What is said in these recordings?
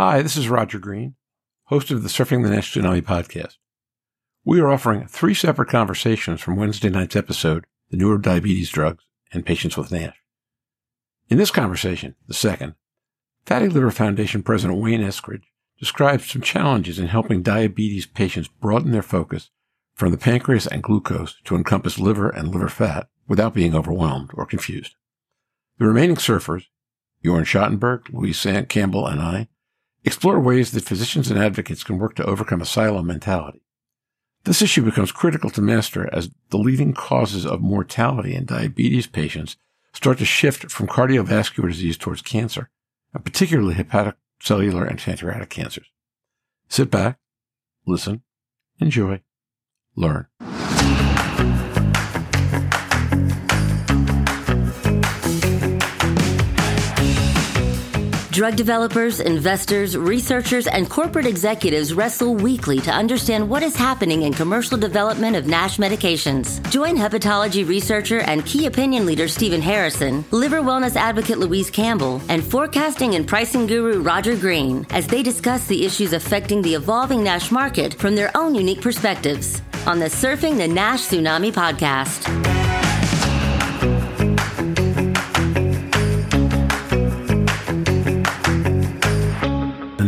Hi, this is Roger Green, host of the Surfing the NASH Tsunami podcast. We are offering three separate conversations from Wednesday night's episode, The Newer Diabetes Drugs and Patients with NASH. In this conversation, the second, Fatty Liver Foundation President Wayne Eskridge describes some challenges in helping diabetes patients broaden their focus from the pancreas and glucose to encompass liver and liver fat without being overwhelmed or confused. The remaining surfers, Jorn Schattenberg, Louise Sant Campbell, and I, Explore ways that physicians and advocates can work to overcome a silo mentality. This issue becomes critical to master as the leading causes of mortality in diabetes patients start to shift from cardiovascular disease towards cancer, and particularly hepatic cellular and pancreatic cancers. Sit back, listen, enjoy, learn. Drug developers, investors, researchers, and corporate executives wrestle weekly to understand what is happening in commercial development of NASH medications. Join hepatology researcher and key opinion leader Stephen Harrison, liver wellness advocate Louise Campbell, and forecasting and pricing guru Roger Green as they discuss the issues affecting the evolving NASH market from their own unique perspectives on the Surfing the NASH Tsunami podcast.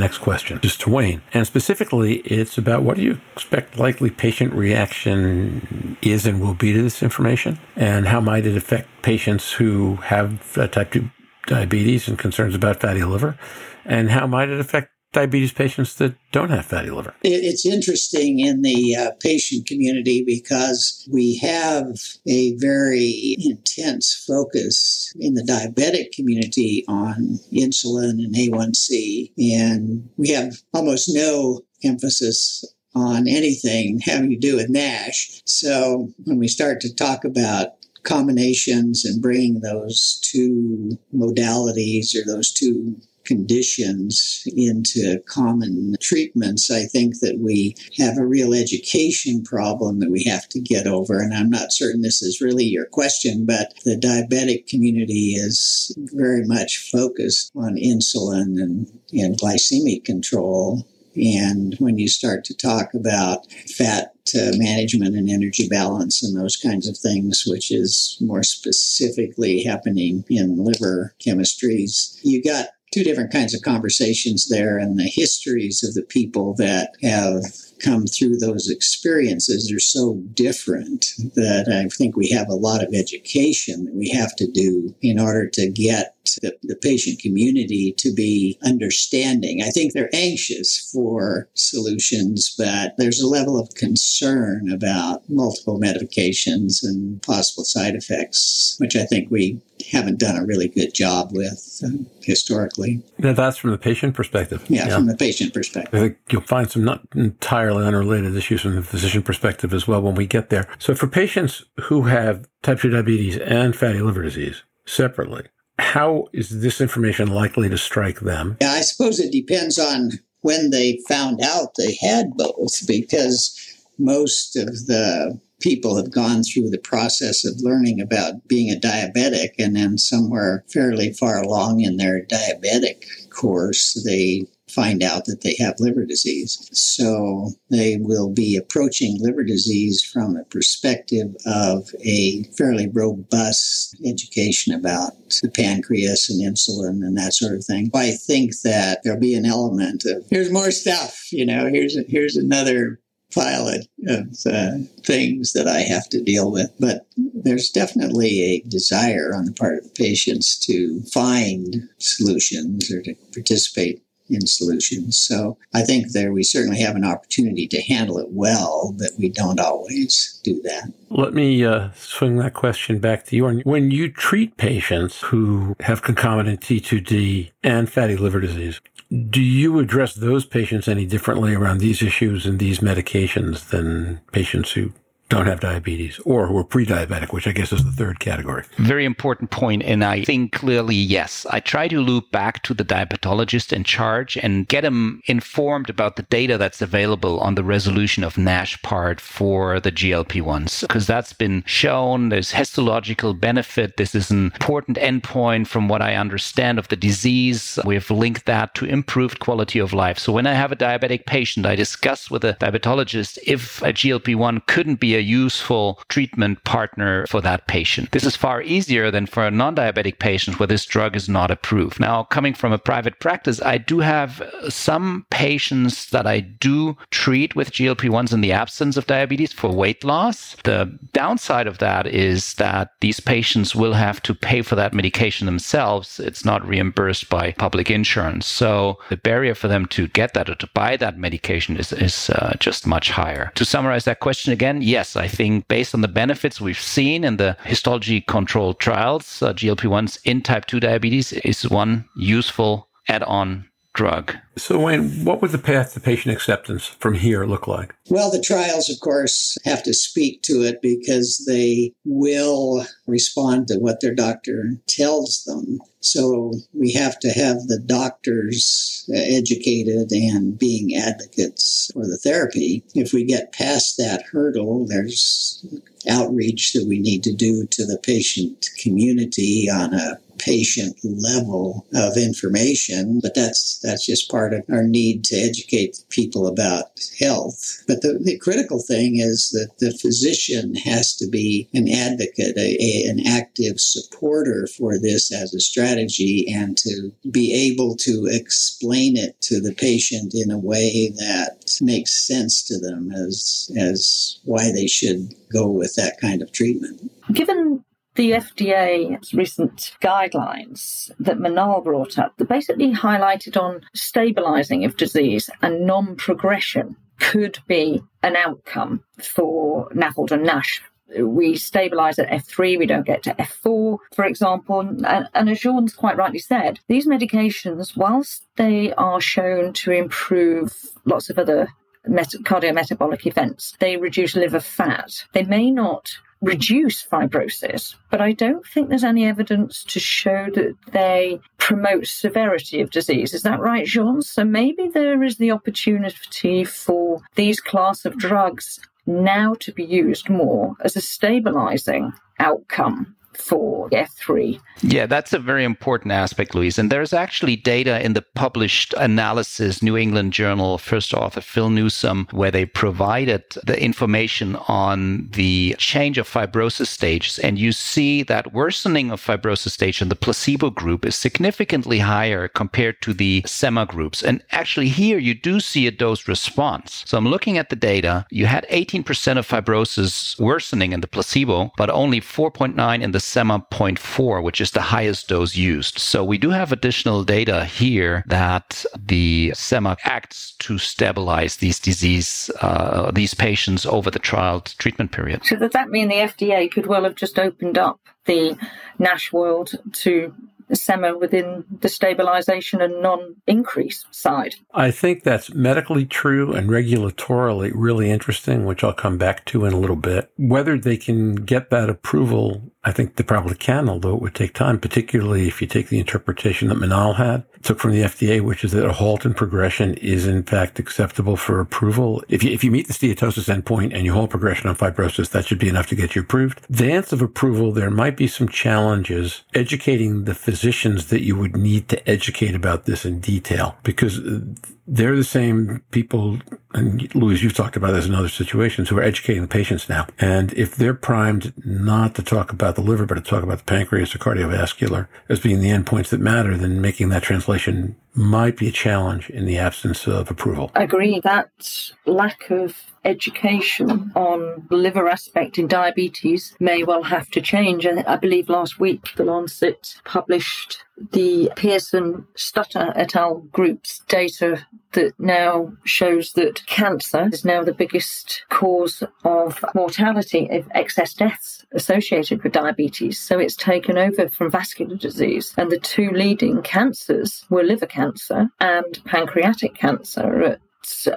Next question, just to Wayne. And specifically, it's about what do you expect likely patient reaction is and will be to this information? And how might it affect patients who have uh, type 2 diabetes and concerns about fatty liver? And how might it affect diabetes patients that don't have fatty liver? It's interesting in the uh, patient community because we have a very intense focus in the diabetic community on insulin and A1C, and we have almost no emphasis on anything having to do with NASH. So when we start to talk about combinations and bringing those two modalities or those two conditions into common treatments, I think that we have a real education problem that we have to get over. And I'm not certain this is really your question, but the diabetic community is very much focused on insulin and, and glycemic control. And when you start to talk about fat uh, management and energy balance and those kinds of things, which is more specifically happening in liver chemistries, you got two different kinds of conversations there and the histories of the people that have come through those experiences are so different that I think we have a lot of education that we have to do in order to get the, the, patient community to be understanding. I think they're anxious for solutions, but there's a level of concern about multiple medications and possible side effects, which I think we haven't done a really good job with uh, historically. Now that's from the patient perspective. Yeah, yeah, from the patient perspective. I think you'll find some not entirely unrelated issues from the physician perspective as well when we get there. So for patients who have type 2 diabetes and fatty liver disease separately, how is this information likely to strike them? Yeah, I suppose it depends on when they found out they had both because most of the people have gone through the process of learning about being a diabetic and then somewhere fairly far along in their diabetic course they find out that they have liver disease. So they will be approaching liver disease from a perspective of a fairly robust education about the pancreas and insulin and that sort of thing. I think that there'll be an element of here's more stuff, you know, here's here's another pile of, of uh, things that I have to deal with. But there's definitely a desire on the part of the patients to find solutions or to participate in solutions. So I think there we certainly have an opportunity to handle it well, but we don't always do that. Let me uh, swing that question back to you. When you treat patients who have concomitant T2D and fatty liver disease, do you address those patients any differently around these issues and these medications than patients who don't have diabetes or who are pre-diabetic, which I guess is the third category. Very important point, and I think clearly yes. I try to loop back to the diabetologist in charge and get him informed about the data that's available on the resolution of NASH part for the GLP-1s because that's been shown. There's histological benefit. This is an important endpoint from what I understand of the disease. We've linked that to improved quality of life. So when I have a diabetic patient, I discuss with a diabetologist if a GLP-1 couldn't be a a useful treatment partner for that patient. This is far easier than for a non diabetic patient where this drug is not approved. Now, coming from a private practice, I do have some patients that I do treat with GLP 1s in the absence of diabetes for weight loss. The downside of that is that these patients will have to pay for that medication themselves. It's not reimbursed by public insurance. So the barrier for them to get that or to buy that medication is, is uh, just much higher. To summarize that question again, yes, yes, I think based on the benefits we've seen in the histology controlled trials, uh, GLP 1s in type 2 diabetes is one useful add on drug. So, Wayne, what would the path to patient acceptance from here look like? Well, the trials, of course, have to speak to it because they will respond to what their doctor tells them. So, we have to have the doctors educated and being advocates for the therapy. If we get past that hurdle, there's outreach that we need to do to the patient community on a patient level of information, but that's that's just part of our need to educate people about health. But the, the critical thing is that the physician has to be an advocate, a, a, an active supporter for this as a strategy, and to be able to explain it to the patient in a way that makes sense to them as as why they should go with that kind of treatment. Given the FDA's recent guidelines that Manal brought up, that basically highlighted on stabilizing of disease and non progression could be an outcome for NAFLD and NASH. We stabilize at F3, we don't get to F4, for example. And, and as Jorn's quite rightly said, these medications, whilst they are shown to improve lots of other met- cardiometabolic events, they reduce liver fat. They may not reduce fibrosis, but I don't think there's any evidence to show that they promote severity of disease. Is that right, Jorn? So maybe there is the opportunity for these class of drugs now to be used more as a stabilizing outcome for F3. Yeah, that's a very important aspect, Louise. And there's actually data in the published analysis, New England Journal, first author Phil Newsome, where they provided the information on the change of fibrosis stages. And you see that worsening of fibrosis stage in the placebo group is significantly higher compared to the SEMA groups. And actually, here you do see a dose response. So I'm looking at the data. You had 18% of fibrosis worsening in the placebo, but only 4.9 in the SEMA 0.4, which is the highest dose used. So we do have additional data here that the SEMA acts to stabilize these disease, uh, these patients over the trial treatment period. So does that mean the FDA could well have just opened up the NASH world to SEMA within the stabilization and non increase side. I think that's medically true and regulatorily really interesting, which I'll come back to in a little bit. Whether they can get that approval, I think they probably can, although it would take time, particularly if you take the interpretation that Manal had, took from the FDA, which is that a halt in progression is in fact acceptable for approval. If you, if you meet the steatosis endpoint and you halt progression on fibrosis, that should be enough to get you approved. Dance of approval, there might be some challenges educating the physicians that you would need to educate about this in detail because they're the same people, and Louise, you've talked about this in other situations, who are educating the patients now. And if they're primed not to talk about the liver, but to talk about the pancreas or cardiovascular as being the endpoints that matter, then making that translation might be a challenge in the absence of approval. I agree. That lack of education on the liver aspect in diabetes may well have to change. And I believe last week the Lancet published the Pearson Stuttard et al. group's data that now shows that cancer is now the biggest cause of mortality of excess deaths associated with diabetes. So it's taken over from vascular disease. And the two leading cancers were liver cancer and pancreatic cancer at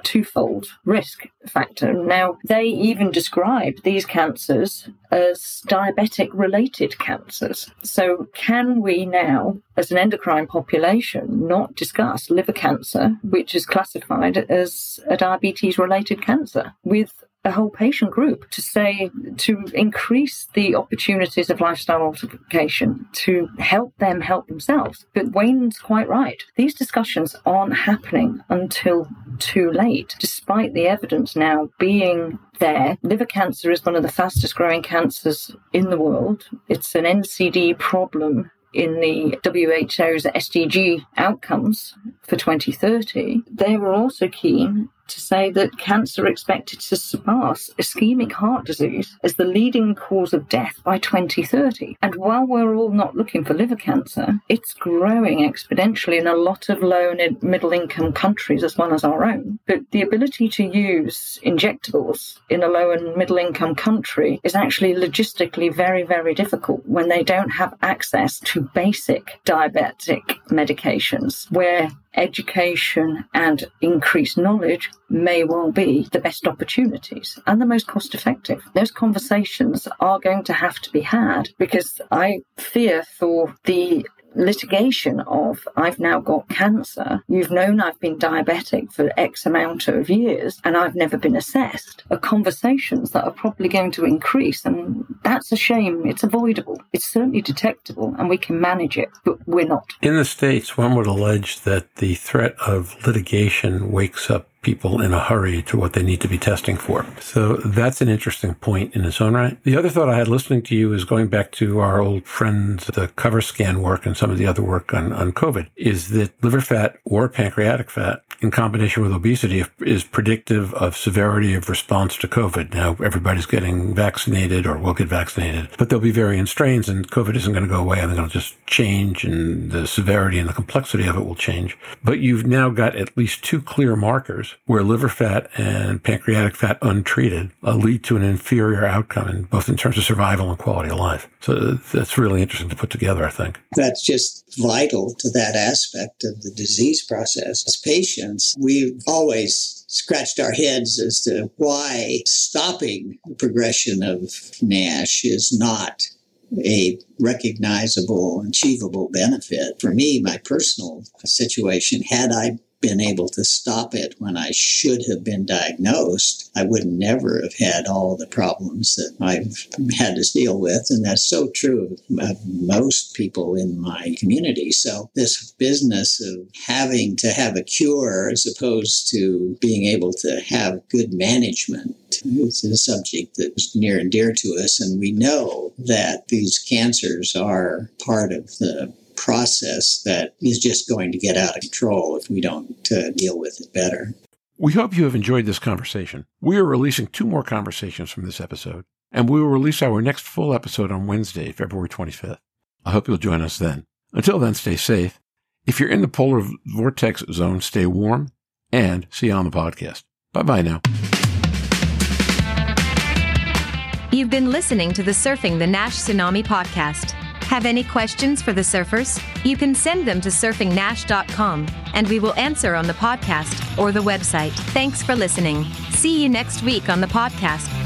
twofold risk factor. Now, they even describe these cancers as diabetic related cancers. So, can we now, as an endocrine population, not discuss liver cancer, which is classified as a diabetes related cancer, with a whole patient group to say to increase the opportunities of lifestyle modification to help them help themselves. But Wayne's quite right. These discussions aren't happening until too late, despite the evidence now being there. Liver cancer is one of the fastest growing cancers in the world. It's an NCD problem in the WHO's SDG outcomes for 2030, they were also keen to say that cancer expected to surpass ischemic heart disease as the leading cause of death by 2030. And while we're all not looking for liver cancer, it's growing exponentially in a lot of low and middle income countries as well as our own. But the ability to use injectables in a low and middle income country is actually logistically very, very difficult when they don't have access to basic diabetic medications where education and increased knowledge may well be the best opportunities and the most cost effective. Those conversations are going to have to be had because I fear for the litigation of I've now got cancer, you've known I've been diabetic for X amount of years and I've never been assessed are conversations that are probably going to increase. And that's a shame. It's avoidable. It's certainly detectable and we can manage it, but we're not. In the States, one would allege that the threat of litigation wakes up people in a hurry to what they need to be testing for. So that's an interesting point in its own right. The other thought I had listening to you is going back to our old friends, the COVERSCAN work and some of the other work on, on COVID, is that liver fat or pancreatic fat in combination with obesity is predictive of severity of response to COVID. Now everybody's getting vaccinated or will get vaccinated, but there'll be variant strains and COVID isn't going to go away. Think it'll just change and the severity and the complexity of it will change. But you've now got at least two clear markers where liver fat and pancreatic fat untreated uh, lead to an inferior outcome in both in terms of survival and quality of life. So that's really interesting to put together, I think. That's just vital to that aspect of the disease process. As patients, we've always scratched our heads as to why stopping the progression of NASH is not a recognizable, achievable benefit. For me, my personal situation, had I been able to stop it when I should have been diagnosed, I would never have had all the problems that I've had to deal with. And that's so true of most people in my community. So this business of having to have a cure as opposed to being able to have good management is a subject that's near and dear to us. And we know that these cancers are part of the process that is just going to get out of control if we don't uh, deal with it better. We hope you have enjoyed this conversation. We are releasing two more conversations from this episode, and we will release our next full episode on Wednesday, February 25th. I hope you'll join us then. Until then, stay safe. If you're in the polar vortex zone, stay warm and see you on the podcast. Bye bye now. You've been listening to the Surfing the Nash Tsunami podcast. Have any questions for the surfers? You can send them to surfingnash.com and we will answer on the podcast or the website. Thanks for listening. See you next week on the podcast.